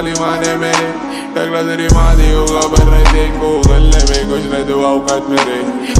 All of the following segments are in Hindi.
माने मेरे टकला तेरी माँ दी होगा पर नहीं देखो गले में कुछ नहीं दो औकात मेरे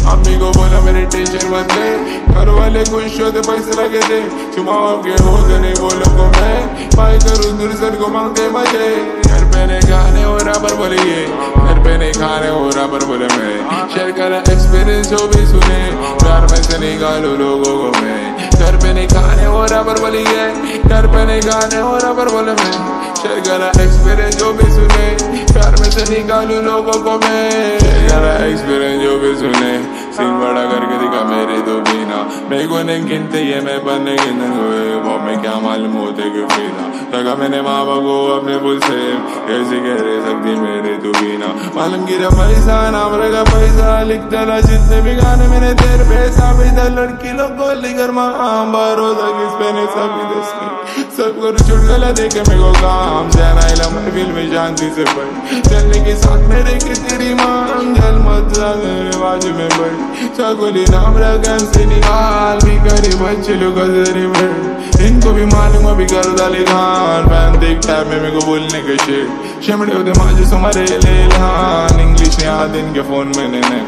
अम्मी को बोला मेरे टेंशन मत ले घर वाले खुश होते पैसे लगे थे चुमाओ के होते नहीं बोलो को मैं पाई करूँ दुर्सन को मांगते मज़े घर पे नहीं खाने हो रहा पर बोलिए घर पे नहीं खाने हो रहा पर बोले मैं शेयर करा एक्सपीरियंस जो भी सुने प्यार में से निकालो लोगों को मैं घर पे नहीं खाने हो रहा पर बोलिए घर पे नहीं खाने हो रहा पर बोले मैं Chegar a experience eu penso nem Ferme se ninguém não vou comer Chegar a experience eu penso nem सुने बड़ा करके दिखा मेरे तो बिना। मेरे को नहीं गिनते, ये मैं बने गिन हुए। वो मैं क्या मालूम होते क्यों बिना। लगा मैंने माँ बाप को अपने बुल से। कैसे कह रहे सकती मेरे तो बिना। मालूम गिरा पैसा, नाम रखा पैसा लिख डाला जितने भी गाने मैंने तेरे पैसा भी था लड़की लोग गोली कर माँ बारो तक दस सब कर छुट गला देखे मेरे को काम। महफिल में, शांति से पढ़। चलने के साथ मेरे की तेरी मांग जल मत मेरे बाजू में बढ़ चकोली नाम रकम से निकाल भी करे बच्चे लोग गजरे में इनको भी मालूम अभी कर डाले खान फ़ैन देखता है मैं मेरे को बोलने के शेर शिमड़े होते माजे सुमारे ले लान इंग्लिश ने आते इनके फ़ोन में ने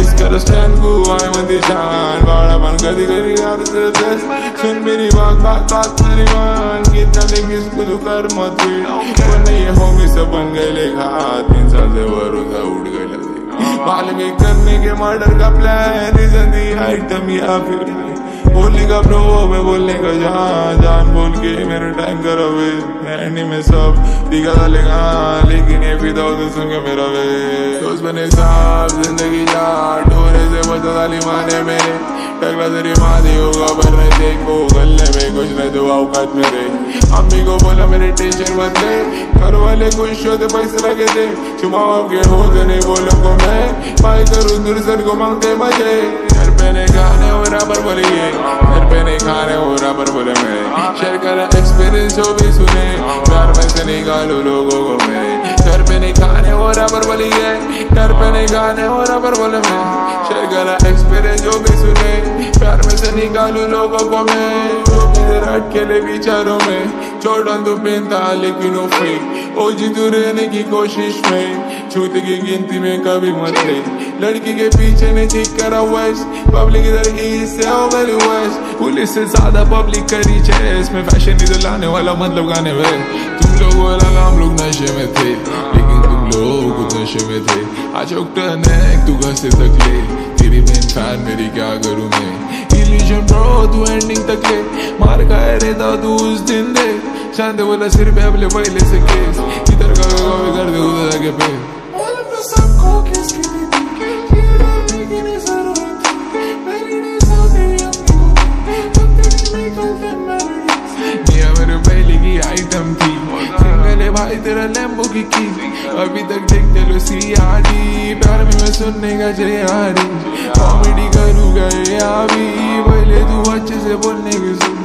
इसका स्टैंड को आए मंदी शान बाड़ा बन कदी करी यार दस सुन मेरी बात बात बात मेरी मान कितना देख इसको तू कर मत वो नहीं है होमी सब बन गए लेखा तीन साल से भरोसा उठ गए मालूम करने के मर्डर का प्लान दी आइटम या फिर बोलने का ब्रो मैं बोलने का जान जान बोल के मेरे टाइम करो वे। एंडी में सब दिखा डालेगा लेकिन ये भी दो सुन के मेरा वे। दोस्त बने साहब, ज़िंदगी जा डोरे से बचा डाली माने मेरे टकला तेरी माँ दी होगा पर नहीं देखो गले में कुछ नहीं दो औकात मेरे अम्मी को बोला मेरे टेंशन मत ले घर वाले खुश होते पैसे लगे थे चुमाओ के होते नहीं बोलो को मैं पाई करूँ दुर्सन को मांगते मज़े घर पे नहीं खाने हो रहा पर बोलिए घर पे नहीं खाने हो रहा पर बोले मैं शेयर करा एक्सपीरियंस जो भी सुने प्यार में से निकालो लोगों मैं घर खाने हो। रहा पर घर पे नहीं खाने हो रहा पर बोले मैं। शेयर करा एक्सपीरियंस जो भी सुने। प्यार में से निकालू लोगों को मैं। इधर अटकेले विचारों में। छोड़न तो पेंता लेकिन वो फेक ओ जी तू रहने की कोशिश में। छूत की गिनती में कभी मत ले। लड़की के पीछे ने ठीक करा वैस पब्लिक इधर ईस्ट से हो गई वैस पुलिस से ज़्यादा पब्लिक करी चेस में फ़ैशन इधर लाने वाला मतलब गाने वे तुम लोग लगा हम लोग नशे में थे। लोग नशे में थे। आज है तू घर से तक ले तेरी मेन फ़ैन मेरी क्या करूँ मैं? इल्यूजन ब्रो तू एंडिंग तक ले। मार खाए रे तू उस दिन दे। चांदे बोला सिर पे अपने पहले से केस। इधर का कर दे उधर आगे पे। सबको किसकी मेरे पहले की आइटम थी। भाई तेरा लैम्बो की की अभी तक देखते लो सी आडी प्यार में मैं सुनने का जे आरी कॉमेडी करूँगा ये अभी। पहले तू अच्छे से बोलने की सुन।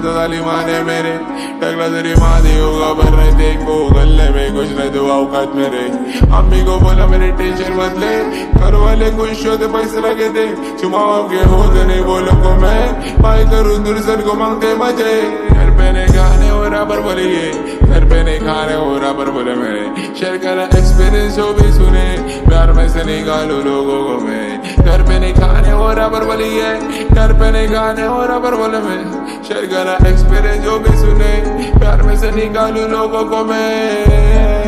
बचा डाली माने मेरे। टकला तेरी माँ दी होगा, पर नहीं देखो गले में कुछ नहीं दो औकात मेरे। अम्मी को बोला, मेरे टेंशन मत ले। घर वाले खुश होते पैसे लगे थे चुमाओ के होते नहीं बोलो, को मैं पाई करूँ दुर्सन को मांगते मज़े? घर पे खाने हो रहा पर बोलिए घर पे नहीं खाने हो रहा पर बोले मैं शेयर करा एक्सपीरियंस जो भी सुने। प्यार में से निकालो लोगों को मैं। घर पे नहीं खाने हो रहा पर बोलिए घर पे नहीं हो रहा पर बोले मैं She's gonna experience, your vi su name. Pero me se comer